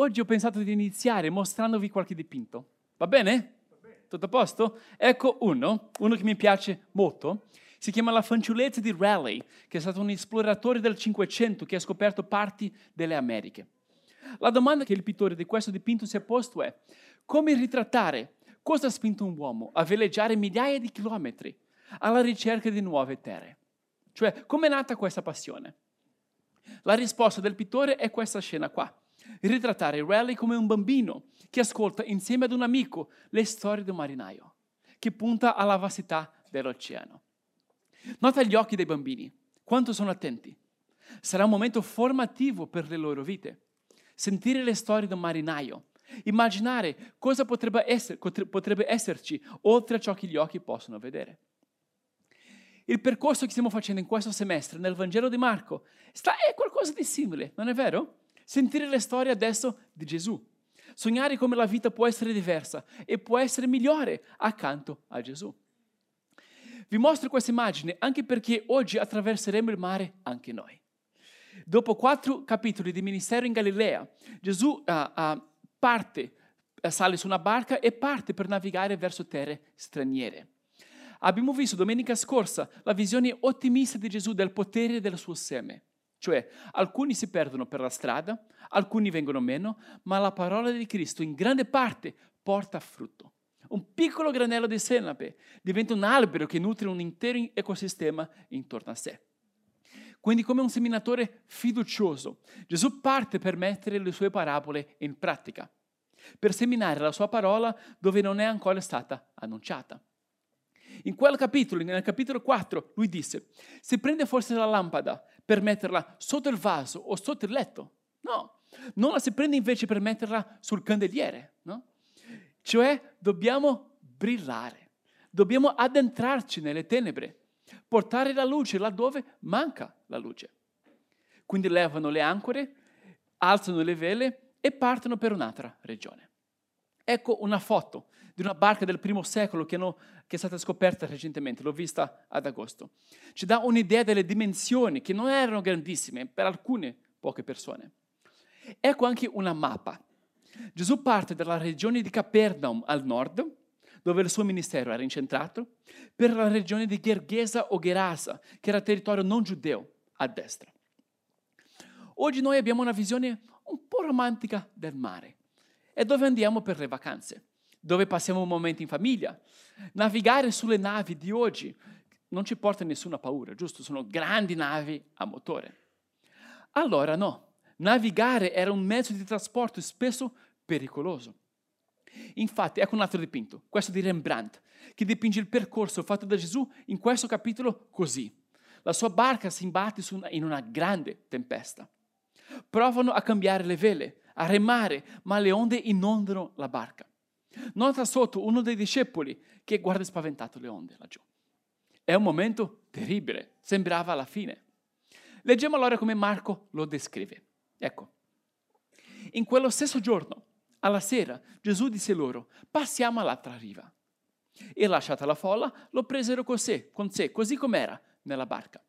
Oggi ho pensato di iniziare mostrandovi qualche dipinto. Va bene? Tutto a posto? Ecco uno, uno che mi piace molto. Si chiama La fanciullezza di Raleigh, che è stato un esploratore del Cinquecento che ha scoperto parti delle Americhe. La domanda che il pittore di questo dipinto si è posto è come ritrattare cosa ha spinto un uomo a veleggiare migliaia di chilometri alla ricerca di nuove terre. Cioè, come è nata questa passione? La risposta del pittore è questa scena qua. Ritrattare Raleigh come un bambino che ascolta insieme ad un amico le storie di un marinaio, che punta alla vastità dell'oceano. Nota gli occhi dei bambini, quanto sono attenti. Sarà un momento formativo per le loro vite. Sentire le storie di un marinaio, immaginare cosa potrebbe, essere, potrebbe esserci oltre a ciò che gli occhi possono vedere. Il percorso che stiamo facendo in questo semestre nel Vangelo di Marco sta, è qualcosa di simile, non è vero? Sentire le storie adesso di Gesù, sognare come la vita può essere diversa e può essere migliore accanto a Gesù. Vi mostro questa immagine anche perché oggi attraverseremo il mare anche noi. Dopo quattro capitoli di ministero in Galilea, Gesù uh, uh, parte, uh, sale su una barca e parte per navigare verso terre straniere. Abbiamo visto domenica scorsa la visione ottimista di Gesù del potere del suo seme. Cioè, alcuni si perdono per la strada, alcuni vengono meno, ma la parola di Cristo in grande parte porta frutto. Un piccolo granello di senape diventa un albero che nutre un intero ecosistema intorno a sé. Quindi come un seminatore fiducioso, Gesù parte per mettere le sue parabole in pratica, per seminare la sua parola dove non è ancora stata annunciata. In quel capitolo, nel capitolo 4, lui disse, si prende forse la lampada per metterla sotto il vaso o sotto il letto? No, non la si prende invece per metterla sul candeliere, no? Cioè dobbiamo brillare, dobbiamo addentrarci nelle tenebre, portare la luce laddove manca la luce. Quindi levano le ancore, alzano le vele e partono per un'altra regione. Ecco una foto di una barca del primo secolo che, hanno, che, è stata scoperta recentemente, l'ho vista ad agosto. Ci dà un'idea delle dimensioni che non erano grandissime per alcune poche persone. Ecco anche una mappa. Gesù parte dalla regione di Capernaum al nord, dove il suo ministero era incentrato, per la regione di Gergesa o Gerasa, che era territorio non giudeo, a destra. Oggi noi abbiamo una visione un po' romantica del mare è dove andiamo per le vacanze, dove passiamo un momento in famiglia. Navigare sulle navi di oggi non ci porta nessuna paura, giusto? Sono grandi navi a motore. Allora no, navigare era un mezzo di trasporto spesso pericoloso. Infatti, ecco un altro dipinto, questo di Rembrandt, che dipinge il percorso fatto da Gesù in questo capitolo così. La sua barca si imbatte in una grande tempesta. Provano a cambiare le vele, a remare, ma le onde inondano la barca. Nota sotto uno dei discepoli che guarda spaventato le onde laggiù. È un momento terribile, sembrava la fine. Leggiamo allora come Marco lo descrive. Ecco, in quello stesso giorno, alla sera, Gesù disse loro, passiamo all'altra riva. E lasciata la folla, lo presero con sé, con sé così com'era, nella barca.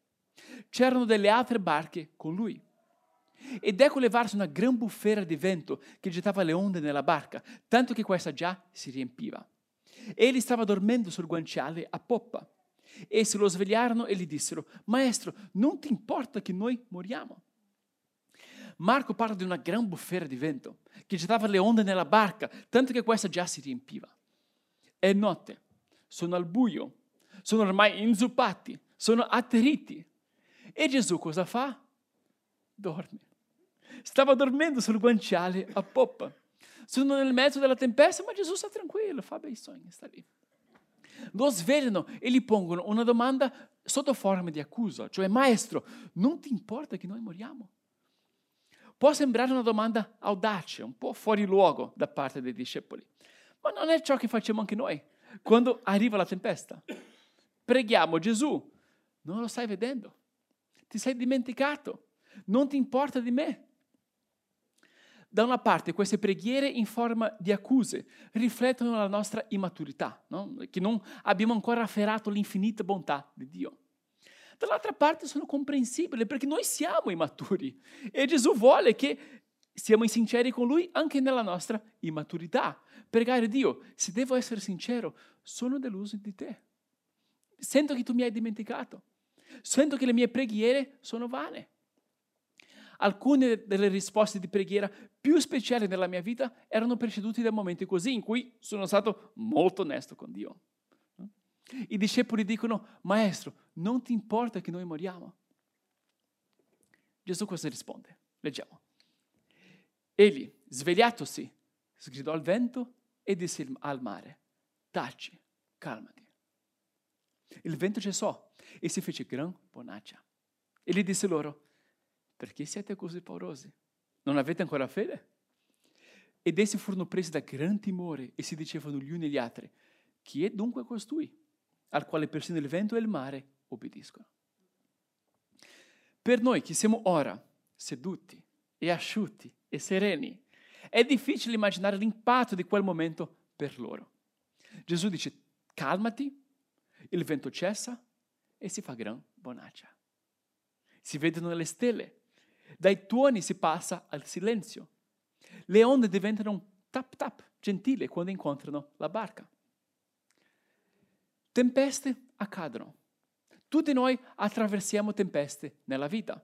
C'erano delle altre barche con lui. Ed ecco levarsi una gran bufera di vento che gettava le onde nella barca, tanto che questa già si riempiva. Egli stava dormendo sul guanciale a poppa. Essi lo svegliarono e gli dissero, Maestro, non ti importa che noi moriamo? Marco parla di una gran bufera di vento che gettava le onde nella barca, tanto che questa già si riempiva. È notte, sono al buio, sono ormai inzuppati, sono atterriti. E Gesù cosa fa? Dorme. Stava dormendo sul guanciale a poppa. Sono nel mezzo della tempesta, ma Gesù sta tranquillo, fa bei sogni, sta lì. Lo svegliano e gli pongono una domanda sotto forma di accusa, cioè maestro, non ti importa che noi moriamo? Può sembrare una domanda audace, un po' fuori luogo da parte dei discepoli, ma non è ciò che facciamo anche noi quando arriva la tempesta. Preghiamo Gesù, non lo stai vedendo, ti sei dimenticato, non ti importa di me. Da una parte queste preghiere in forma di accuse riflettono la nostra immaturità, no? che non abbiamo ancora afferrato l'infinita bontà di Dio. Dall'altra parte sono comprensibili perché noi siamo immaturi e Gesù vuole che siamo sinceri con Lui anche nella nostra immaturità. Pregare Dio, se devo essere sincero, sono deluso di te. Sento che tu mi hai dimenticato. Sento che le mie preghiere sono vane. Alcune delle risposte di preghiera più speciali nella mia vita erano precedute da momenti così in cui sono stato molto onesto con Dio. I discepoli dicono, Maestro, non ti importa che noi moriamo? Gesù cosa risponde? Leggiamo. Egli, svegliatosi, sgridò al vento e disse al mare, taci, calmati. Il vento cessò e si fece gran bonaccia. E gli disse loro, perché siete così paurosi? Non avete ancora fede? Ed essi furono presi da gran timore e si dicevano gli uni agli altri, chi è dunque costui, al quale persino il vento e il mare obbediscono? Per noi che siamo ora seduti e asciutti e sereni, è difficile immaginare l'impatto di quel momento per loro. Gesù dice, calmati, il vento cessa e si fa gran bonaccia. Si vedono le stelle, dai tuoni si passa al silenzio. Le onde diventano tap tap, gentili quando incontrano la barca. Tempeste accadono. Tutti noi attraversiamo tempeste nella vita.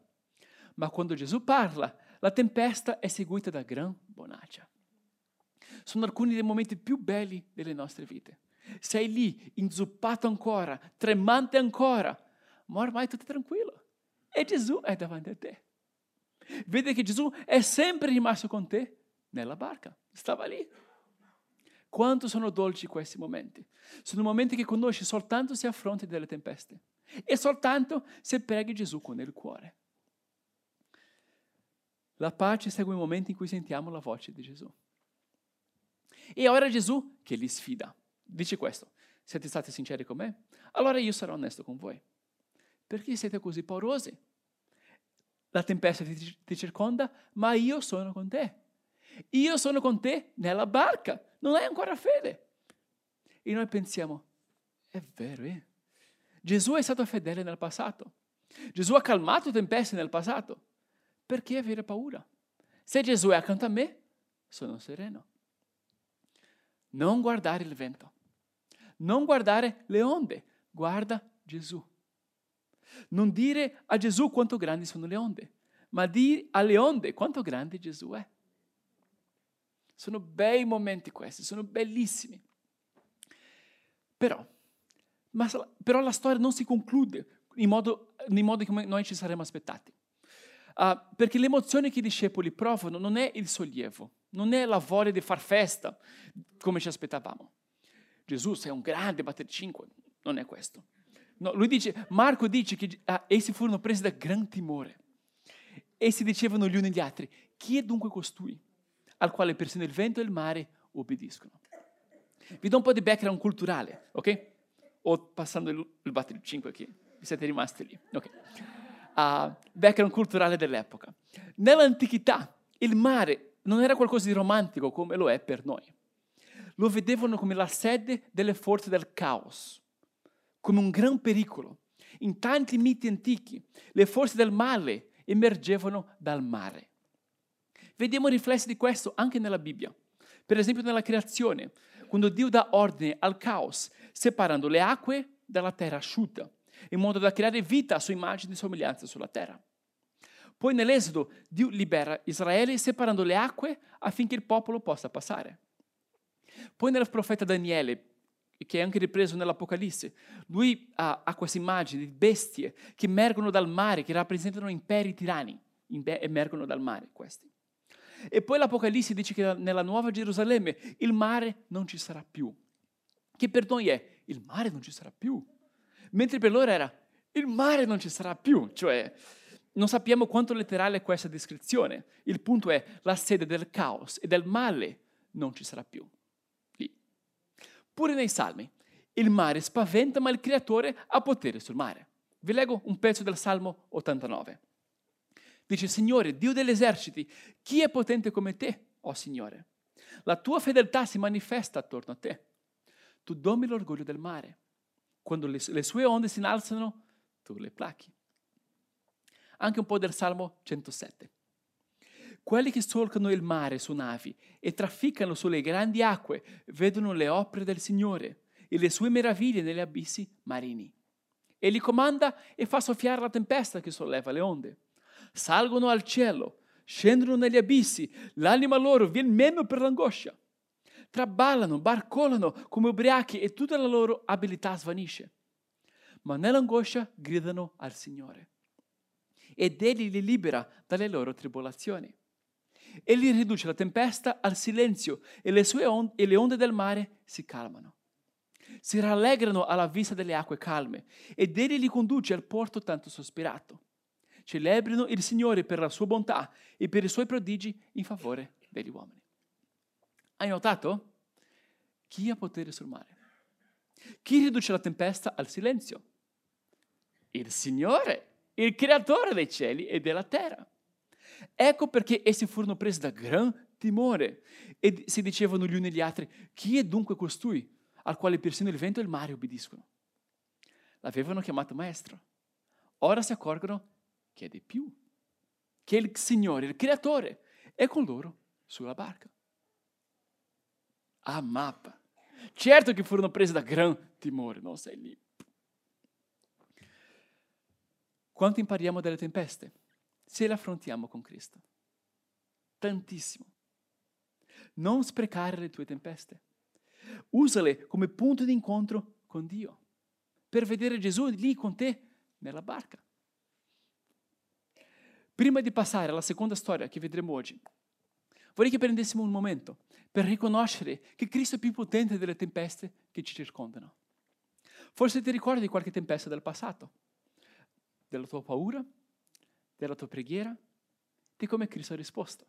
Ma quando Gesù parla, la tempesta è seguita da gran bonaccia. Sono alcuni dei momenti più belli delle nostre vite. Sei lì, inzuppato ancora, tremante ancora, ma ormai tutto è tranquillo. E Gesù è davanti a te. Vede che Gesù è sempre rimasto con te nella barca, stava lì. Quanto sono dolci questi momenti? Sono momenti che conosci soltanto se affronti delle tempeste e soltanto se preghi Gesù con il cuore. La pace segue i momenti in cui sentiamo la voce di Gesù. E ora Gesù che li sfida. Dice questo, siete stati sinceri con me? Allora io sarò onesto con voi. Perché siete così paurosi? La tempesta ti, ti circonda, ma io sono con te. Io sono con te nella barca, non hai ancora fede. E noi pensiamo, è vero, eh? Gesù è stato fedele nel passato. Gesù ha calmato tempeste nel passato. Perché avere paura? Se Gesù è accanto a me, sono sereno. Non guardare il vento, non guardare le onde, guarda Gesù. Non dire a Gesù quanto grandi sono le onde, ma dire alle onde quanto grande Gesù è. Sono bei momenti questi, sono bellissimi. Però, ma, però la storia non si conclude in modo, in modo come noi ci saremmo aspettati. Uh, perché l'emozione che i discepoli provano non è il sollievo, non è la voglia di far festa come ci aspettavamo. Gesù sei un grande batter 5, non è questo. No, lui dice, Marco dice che ah, essi furono presi da gran timore. Essi dicevano gli uni agli altri, chi è dunque costui, al quale persino il vento e il mare obbediscono? Vi do un po' di background culturale, ok? O passando il, il battito 5 qui, vi siete rimasti lì, ok? Uh, background culturale dell'epoca. Nell'antichità il mare non era qualcosa di romantico come lo è per noi. Lo vedevano come la sede delle forze del caos come un gran pericolo. In tanti miti antichi le forze del male emergevano dal mare. Vediamo riflessi di questo anche nella Bibbia. Per esempio nella creazione, quando Dio dà ordine al caos, separando le acque dalla terra asciutta, in modo da creare vita a sua immagine e somiglianza sulla terra. Poi nell'Esodo Dio libera Israele separando le acque affinché il popolo possa passare. Poi nel profeta Daniele che è anche ripreso nell'Apocalisse. Lui ha, ha questa immagine di bestie che emergono dal mare, che rappresentano imperi tirani, emergono dal mare questi. E poi l'Apocalisse dice che nella nuova Gerusalemme il mare non ci sarà più. Che per noi è il mare non ci sarà più. Mentre per loro era il mare non ci sarà più. Cioè, non sappiamo quanto letterale è questa descrizione. Il punto è la sede del caos e del male non ci sarà più. Pure nei Salmi, il mare spaventa ma il creatore ha potere sul mare. Vi leggo un pezzo del Salmo 89. Dice, Signore, Dio degli eserciti, chi è potente come te, o oh Signore? La tua fedeltà si manifesta attorno a te. Tu domi l'orgoglio del mare. Quando le, le sue onde si innalzano, tu le plachi. Anche un po' del Salmo 107. Quelli che solcano il mare su navi e trafficano sulle grandi acque vedono le opere del Signore e le sue meraviglie negli abissi marini. Egli comanda e fa soffiare la tempesta che solleva le onde. Salgono al cielo, scendono negli abissi, l'anima loro viene meno per l'angoscia. Traballano, barcolano come ubriachi e tutta la loro abilità svanisce. Ma nell'angoscia gridano al Signore. Ed Egli li libera dalle loro tribolazioni. Egli riduce la tempesta al silenzio e le, sue onde, e le onde del mare si calmano. Si rallegrano alla vista delle acque calme ed egli li conduce al porto tanto sospirato. Celebrino il Signore per la sua bontà e per i suoi prodigi in favore degli uomini. Hai notato? Chi ha potere sul mare? Chi riduce la tempesta al silenzio? Il Signore, il creatore dei cieli e della terra. Ecco perché essi furono presi da gran timore e si dicevano gli uni agli altri, chi è dunque costui al quale persino il vento e il mare obbediscono? L'avevano chiamato maestro. Ora si accorgono che è di più, che il Signore, il creatore, è con loro sulla barca. A mappa. Certo che furono presi da gran timore, non sei lì. Quanto impariamo dalle tempeste? Se le affrontiamo con Cristo. Tantissimo. Non sprecare le tue tempeste. Usale come punto di incontro con Dio, per vedere Gesù lì con te nella barca. Prima di passare alla seconda storia che vedremo oggi, vorrei che prendessimo un momento per riconoscere che Cristo è più potente delle tempeste che ci circondano. Forse ti ricordi qualche tempesta del passato, della tua paura, della tua preghiera, di come Cristo ha risposto.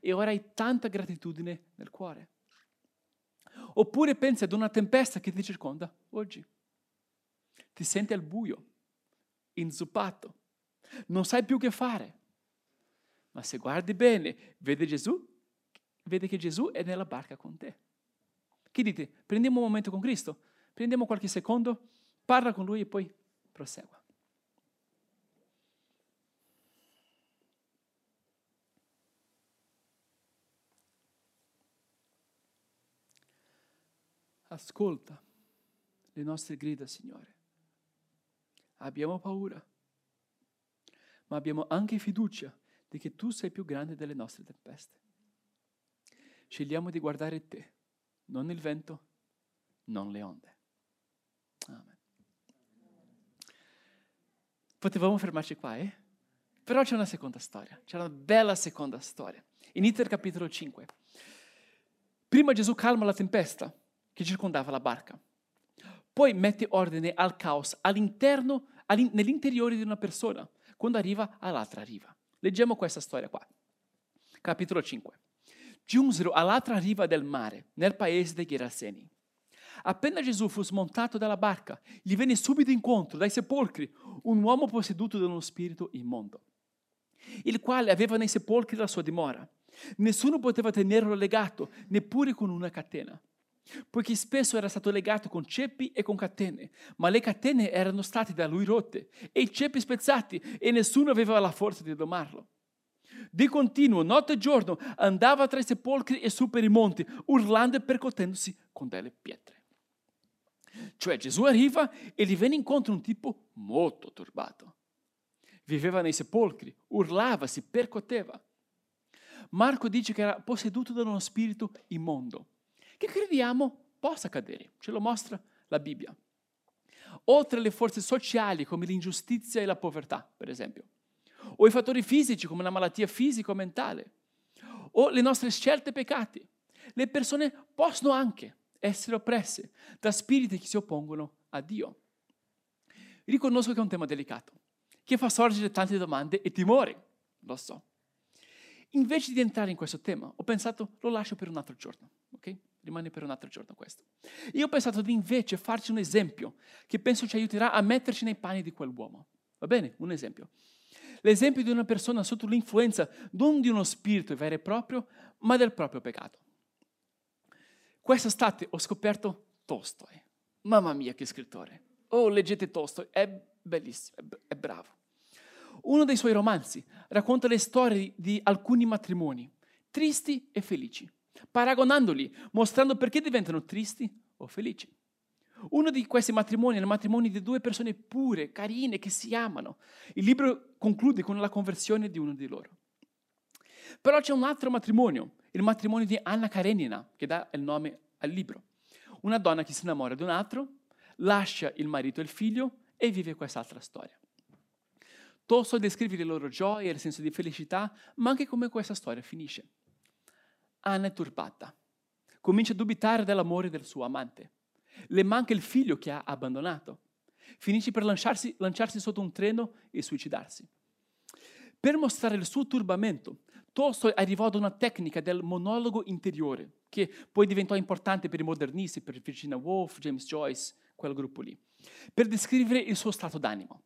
E ora hai tanta gratitudine nel cuore. Oppure pensi ad una tempesta che ti circonda oggi. Ti senti al buio, inzuppato, non sai più che fare. Ma se guardi bene, vedi Gesù, vedi che Gesù è nella barca con te. Che dite? Prendiamo un momento con Cristo, prendiamo qualche secondo, parla con Lui e poi prosegua. Ascolta le nostre grida, Signore. Abbiamo paura, ma abbiamo anche fiducia di che tu sei più grande delle nostre tempeste. Scegliamo di guardare te, non il vento, non le onde. Amen. Potevamo fermarci qua, eh? Però c'è una seconda storia, c'è una bella seconda storia. Inizia il capitolo 5. Prima Gesù calma la tempesta che circondava la barca. Poi mette ordine al caos all'interno, all'in, nell'interiore di una persona, quando arriva all'altra riva. Leggiamo questa storia qua. Capitolo 5. Giunsero all'altra riva del mare, nel paese dei Geraseni. Appena Gesù fu smontato dalla barca, gli venne subito incontro dai sepolcri un uomo posseduto da uno spirito immondo, il quale aveva nei sepolcri la sua dimora. Nessuno poteva tenerlo legato, neppure con una catena poiché spesso era stato legato con ceppi e con catene, ma le catene erano state da lui rotte e i ceppi spezzati e nessuno aveva la forza di domarlo. Di continuo, notte e giorno, andava tra i sepolcri e su per i monti, urlando e percuotendosi con delle pietre. Cioè Gesù arriva e gli viene incontro un tipo molto turbato. Viveva nei sepolcri, urlava, si percuoteva. Marco dice che era posseduto da uno spirito immondo che crediamo possa accadere. Ce lo mostra la Bibbia. Oltre alle forze sociali come l'ingiustizia e la povertà, per esempio, o i fattori fisici come la malattia fisica o mentale, o le nostre scelte e peccati, le persone possono anche essere oppresse da spiriti che si oppongono a Dio. Riconosco che è un tema delicato, che fa sorgere tante domande e timori, lo so. Invece di entrare in questo tema, ho pensato lo lascio per un altro giorno, ok? Rimane per un altro giorno questo. Io ho pensato di invece farci un esempio che penso ci aiuterà a metterci nei panni di quell'uomo. Va bene? Un esempio. L'esempio di una persona sotto l'influenza non di uno spirito vero e proprio, ma del proprio peccato. Quest'estate ho scoperto Tolstoi. Mamma mia che scrittore. Oh, leggete Tolstoi, è bellissimo, è, bravo. Uno dei suoi romanzi racconta le storie di alcuni matrimoni, tristi e felici, paragonandoli, mostrando perché diventano tristi o felici. Uno di questi matrimoni è il matrimonio di due persone pure, carine, che si amano. Il libro conclude con la conversione di uno di loro. Però c'è un altro matrimonio, il matrimonio di Anna Karenina, che dà il nome al libro. Una donna che si innamora di un altro, lascia il marito e il figlio e vive quest'altra storia. Tolstoi descrive le loro gioie e il senso di felicità, ma anche come questa storia finisce. Anna è turbata, comincia a dubitare dell'amore del suo amante. Le manca il figlio che ha abbandonato. Finisce per lanciarsi, lanciarsi sotto un treno e suicidarsi. Per mostrare il suo turbamento, Tolstoi arrivò ad una tecnica del monologo interiore, che poi diventò importante per i modernisti, per Virginia Woolf, James Joyce, quel gruppo lì, per descrivere il suo stato d'animo.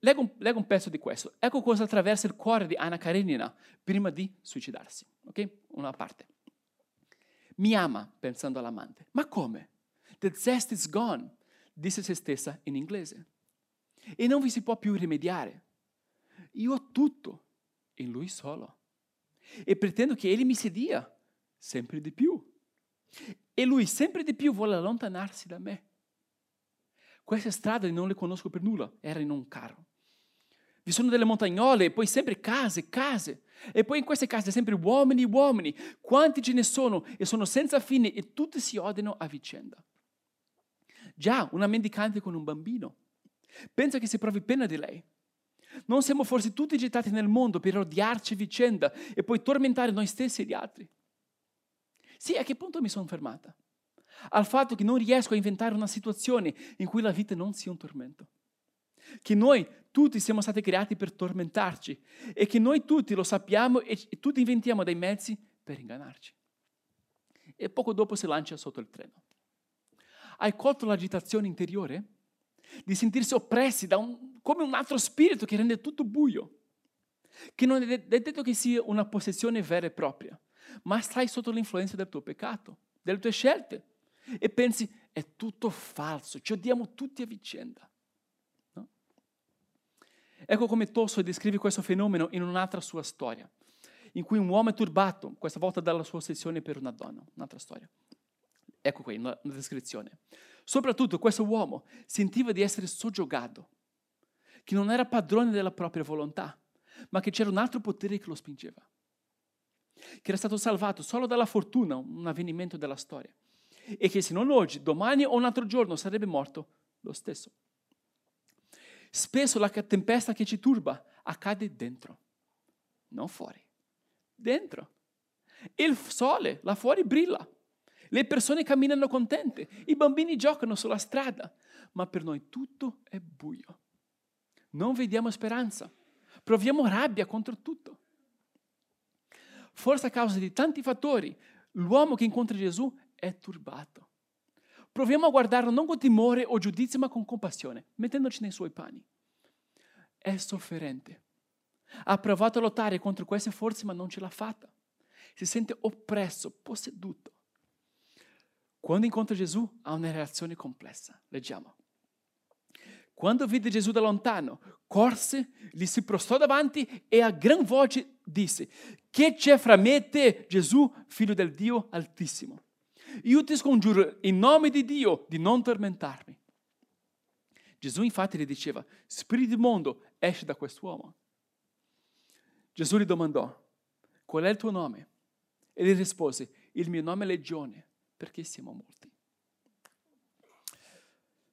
Leggo un, leggo un pezzo di questo. Ecco cosa attraversa il cuore di Anna Karenina prima di suicidarsi. Ok? Una parte. Mi ama pensando all'amante. Ma come? The zest is gone, disse se stessa in inglese. E non vi si può più rimediare. Io ho tutto in lui solo. E pretendo che egli mi sedia sempre di più. E lui sempre di più vuole allontanarsi da me. Queste strade non le conosco per nulla, era in un carro. Vi sono delle montagnole e poi sempre case, case. E poi in queste case sempre uomini, uomini. Quanti ce ne sono e sono senza fine e tutti si odiano a vicenda. Già, una mendicante con un bambino. Pensa che si provi pena di lei. Non siamo forse tutti gettati nel mondo per odiarci vicenda e poi tormentare noi stessi e gli altri? Sì, a che punto mi sono fermata? Al fatto che non riesco a inventare una situazione in cui la vita non sia un tormento. Che noi tutti siamo stati creati per tormentarci e che noi tutti lo sappiamo e tutti inventiamo dei mezzi per ingannarci. E poco dopo si lancia sotto il treno. Hai colto l'agitazione interiore? Di sentirsi oppressi da un, come un altro spirito che rende tutto buio. Che non è detto che sia una possessione vera e propria, ma stai sotto l'influenza del tuo peccato, delle tue scelte. E pensi, è tutto falso, ci odiamo tutti a vicenda. Ecco come Tolstoi descrive questo fenomeno in un'altra sua storia, in cui un uomo è turbato, questa volta dalla sua ossessione per una donna, un'altra storia. Ecco qui una descrizione. Soprattutto questo uomo sentiva di essere soggiogato, che non era padrone della propria volontà, ma che c'era un altro potere che lo spingeva, che era stato salvato solo dalla fortuna, un avvenimento della storia, e che se non oggi, domani o un altro giorno sarebbe morto lo stesso. Spesso la tempesta che ci turba accade dentro, non fuori, dentro. Il sole là fuori brilla le persone camminano contente, i bambini giocano sulla strada, ma per noi tutto è buio. Non vediamo speranza, proviamo rabbia contro tutto. Forse a causa di tanti fattori, l'uomo che incontra Gesù è turbato. Proviamo a guardarlo non con timore o giudizio, ma con compassione, mettendoci nei suoi panni. È sofferente. Ha provato a lottare contro queste forze, ma non ce l'ha fatta. Si sente oppresso, posseduto. Quando incontra Gesù ha una reazione complessa. Leggiamo. Quando vide Gesù da lontano, corse, gli si prostrò davanti e a gran voce disse, che c'è fra me e te, Gesù, figlio del Dio Altissimo? Io ti scongiuro in nome di Dio di non tormentarmi. Gesù infatti gli diceva, spirito immondo, esci da quest'uomo. Gesù gli domandò, qual è il tuo nome? E gli rispose, il mio nome è Legione perché siamo molti.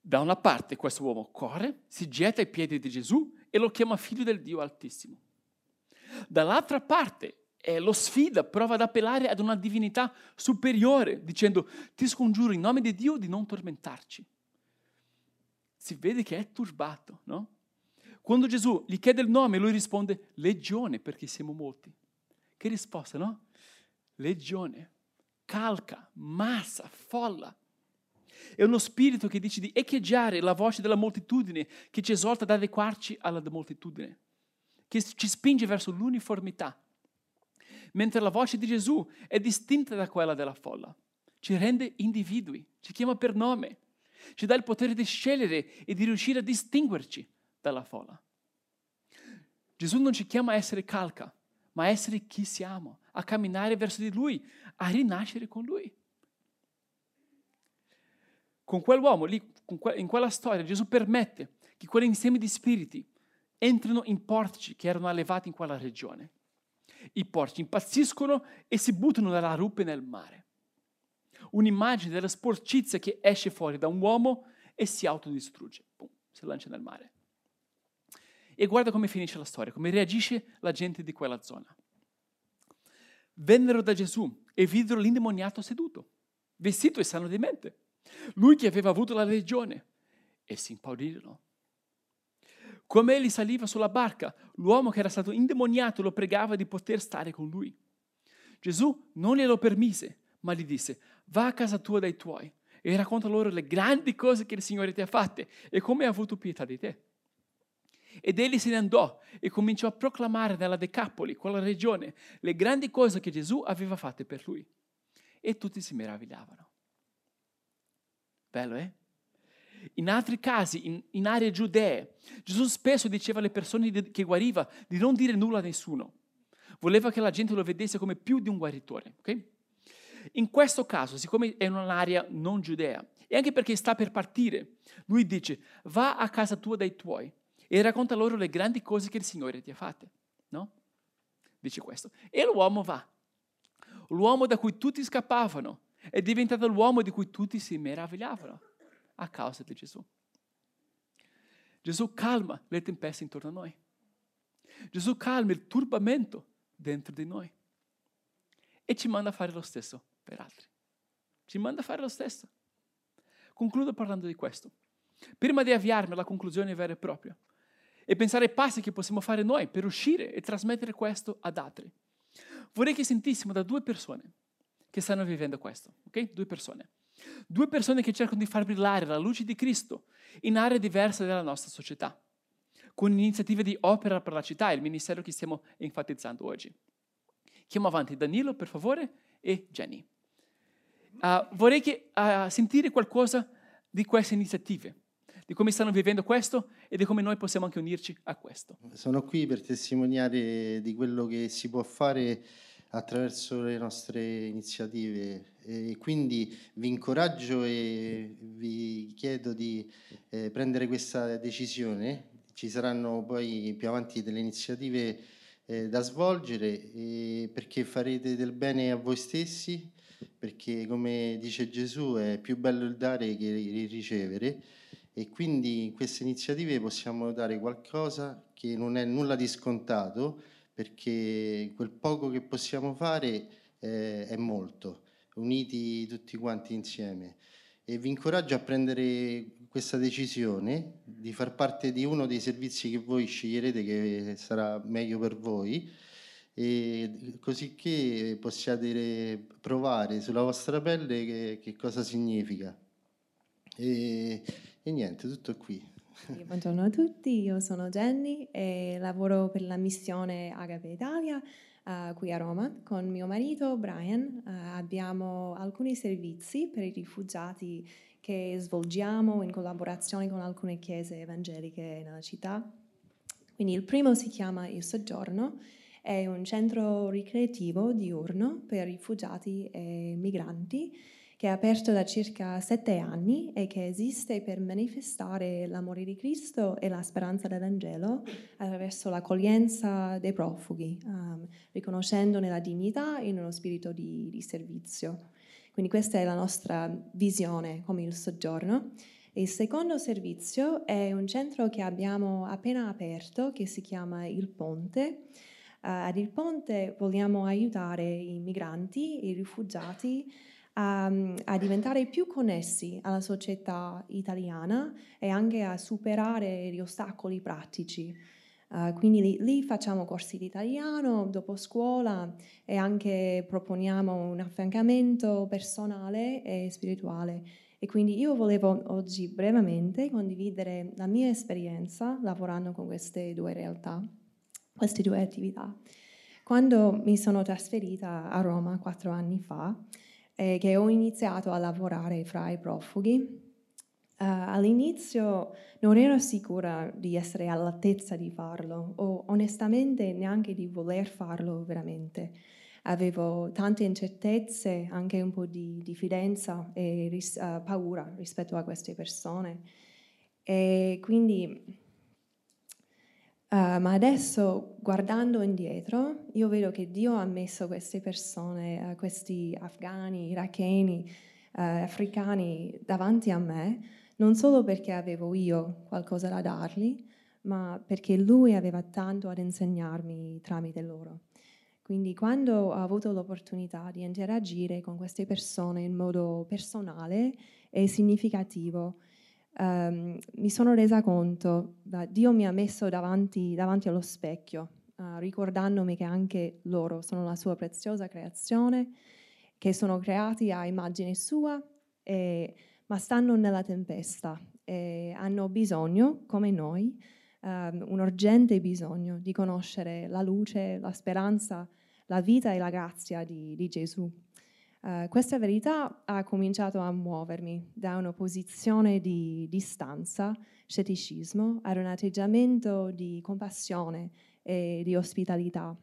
Da una parte questo uomo corre, si getta ai piedi di Gesù e lo chiama figlio del Dio Altissimo. Dall'altra parte eh, lo sfida, prova ad appellare ad una divinità superiore, dicendo ti scongiuro in nome di Dio di non tormentarci. Si vede che è turbato, no? Quando Gesù gli chiede il nome, lui risponde legione perché siamo molti. Che risposta, no? Legione calca, massa, folla. È uno spirito che dice di echeggiare la voce della moltitudine, che ci esorta ad adeguarci alla moltitudine, che ci spinge verso l'uniformità. Mentre la voce di Gesù è distinta da quella della folla, ci rende individui, ci chiama per nome, ci dà il potere di scegliere e di riuscire a distinguerci dalla folla. Gesù non ci chiama a essere calca, ma a essere chi siamo, a camminare verso di Lui, a rinascere con Lui. Con quell'uomo lì, in quella storia, Gesù permette che quell'insieme di spiriti entrino in portici che erano allevati in quella regione. I portici impazziscono e si buttano dalla rupe nel mare. Un'immagine della sporcizia che esce fuori da un uomo e si autodistrugge. Boom, si lancia nel mare. E guarda come finisce la storia, come reagisce la gente di quella zona. Vennero da Gesù e videro l'indemoniato seduto, vestito e sano di mente, lui che aveva avuto la legione, e si impaurirono. Come egli saliva sulla barca, l'uomo che era stato indemoniato lo pregava di poter stare con lui. Gesù non glielo permise, ma gli disse, va a casa tua dai tuoi e racconta loro le grandi cose che il Signore ti ha fatte e come ha avuto pietà di te. Ed egli se ne andò e cominciò a proclamare nella Decapoli, quella regione, le grandi cose che Gesù aveva fatte per lui. E tutti si meravigliavano. Bello, eh? In altri casi, in, in aree giudee, Gesù spesso diceva alle persone che guariva di non dire nulla a nessuno. Voleva che la gente lo vedesse come più di un guaritore. Okay? In questo caso, siccome è un'area non giudea, e anche perché sta per partire, lui dice, va a casa tua dai tuoi e racconta loro le grandi cose che il Signore ti ha fatte. No? Dice questo. E l'uomo va. L'uomo da cui tutti scappavano è diventato l'uomo di cui tutti si meravigliavano a causa di Gesù. Gesù calma le tempeste intorno a noi. Gesù calma il turbamento dentro di noi. E ci manda a fare lo stesso per altri. Ci manda a fare lo stesso. Concludo parlando di questo. Prima di avviarmi alla conclusione vera e propria, e pensare ai passi che possiamo fare noi per uscire e trasmettere questo ad altri. Vorrei che sentissimo da due persone che stanno vivendo questo, ok? Due persone. Due persone che cercano di far brillare la luce di Cristo in aree diverse della nostra società, con iniziative di opera per la città, il ministero che stiamo enfatizzando oggi. Chiamo avanti Danilo, per favore, e Jenny. Uh, vorrei che, uh, sentire qualcosa di queste iniziative di come stanno vivendo questo e di come noi possiamo anche unirci a questo. Sono qui per testimoniare di quello che si può fare attraverso le nostre iniziative e quindi vi incoraggio e vi chiedo di eh, prendere questa decisione. Ci saranno poi più avanti delle iniziative eh, da svolgere eh, perché farete del bene a voi stessi, perché come dice Gesù è più bello il dare che il ricevere e quindi in queste iniziative possiamo dare qualcosa che non è nulla di scontato perché quel poco che possiamo fare eh, è molto, uniti tutti quanti insieme. E vi incoraggio a prendere questa decisione di far parte di uno dei servizi che voi sceglierete che sarà meglio per voi così che possiate provare sulla vostra pelle che, che cosa significa. E, e niente, tutto qui. Buongiorno a tutti, io sono Jenny e lavoro per la missione Agape Italia uh, qui a Roma con mio marito Brian. Uh, abbiamo alcuni servizi per i rifugiati che svolgiamo in collaborazione con alcune chiese evangeliche nella città. Quindi il primo si chiama Il Soggiorno, è un centro ricreativo diurno per rifugiati e migranti che è aperto da circa sette anni e che esiste per manifestare l'amore di Cristo e la speranza dell'Angelo attraverso l'accoglienza dei profughi, um, riconoscendone la dignità in uno spirito di, di servizio. Quindi questa è la nostra visione come il soggiorno. Il secondo servizio è un centro che abbiamo appena aperto che si chiama Il Ponte. Uh, ad Il Ponte vogliamo aiutare i migranti, i rifugiati a, a, diventare più connessi alla società italiana e anche a superare gli ostacoli pratici. Uh, quindi lì, lì, facciamo corsi di italiano dopo scuola e anche proponiamo un affiancamento personale e spirituale. E quindi io volevo oggi brevemente condividere la mia esperienza lavorando con queste due realtà, queste due attività. Quando mi sono trasferita a Roma quattro anni fa, eh, che ho iniziato a lavorare fra i profughi. all'inizio non ero sicura di essere all'altezza di farlo o onestamente neanche di voler farlo veramente. Avevo tante incertezze, anche un po' di diffidenza e ris- uh, paura rispetto a queste persone. E quindi Uh, ma adesso, guardando indietro, io vedo che Dio ha messo queste persone, uh, questi afghani, iracheni, uh, africani davanti a me, non solo perché avevo io qualcosa da dargli, ma perché Lui aveva tanto ad insegnarmi tramite loro. Quindi quando ho avuto l'opportunità di interagire con queste persone in modo personale e significativo, um, mi sono resa conto che Dio mi ha messo davanti, davanti allo specchio, uh, ricordandomi che anche loro sono la sua preziosa creazione, che sono creati a immagine sua, e, ma stanno nella tempesta e hanno bisogno, come noi, um, un urgente bisogno di conoscere la luce, la speranza, la vita e la grazia di, di Gesù. Uh, questa verità ha cominciato a muovermi da una posizione di distanza, scetticismo, ad un atteggiamento di compassione e di ospitalità.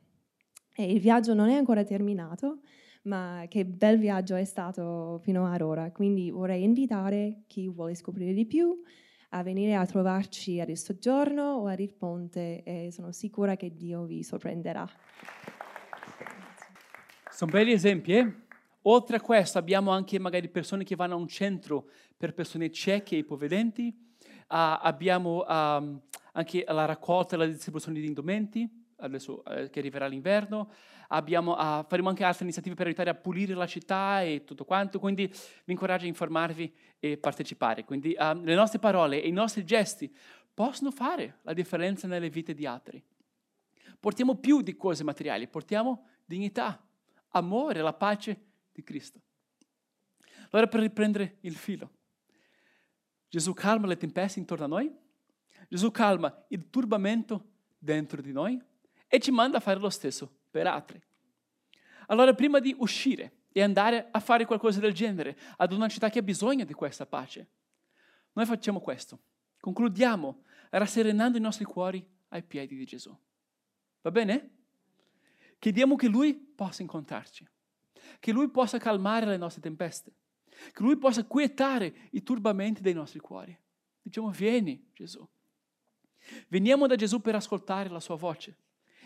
E il viaggio non è ancora terminato, ma che bel viaggio è stato fino ad ora. Quindi vorrei invitare chi vuole scoprire di più a venire a trovarci Il Soggiorno o a Il Ponte e sono sicura che Dio vi sorprenderà. Sono belli esempi, eh? Oltre a questo abbiamo anche magari persone che vanno a un centro per persone cieche e ipovedenti, uh, abbiamo um, anche la raccolta e la distribuzione di indumenti, adesso uh, che arriverà l'inverno, abbiamo, uh, faremo anche altre iniziative per aiutare a pulire la città e tutto quanto, quindi vi incoraggio a informarvi e partecipare. Quindi le nostre parole e i nostri gesti possono fare la differenza nelle vite di altri. Portiamo più di cose materiali, portiamo dignità, amore, la pace di Cristo. Allora per riprendere il filo, Gesù calma le tempeste intorno a noi, Gesù calma il turbamento dentro di noi e ci manda a fare lo stesso per altri. Allora prima di uscire e andare a fare qualcosa del genere ad una città che ha bisogno di questa pace, noi facciamo questo. Concludiamo rasserenando i nostri cuori ai piedi di Gesù. Va bene? Chiediamo che Lui possa incontrarci che Lui possa calmare le nostre tempeste, che Lui possa quietare i turbamenti dei nostri cuori. Diciamo, vieni Gesù. Veniamo da Gesù per ascoltare la sua voce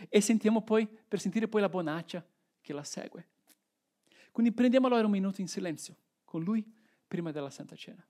e sentiamo poi, per sentire poi la bonaccia che la segue. Quindi prendiamo allora un minuto in silenzio con Lui prima della Santa Cena.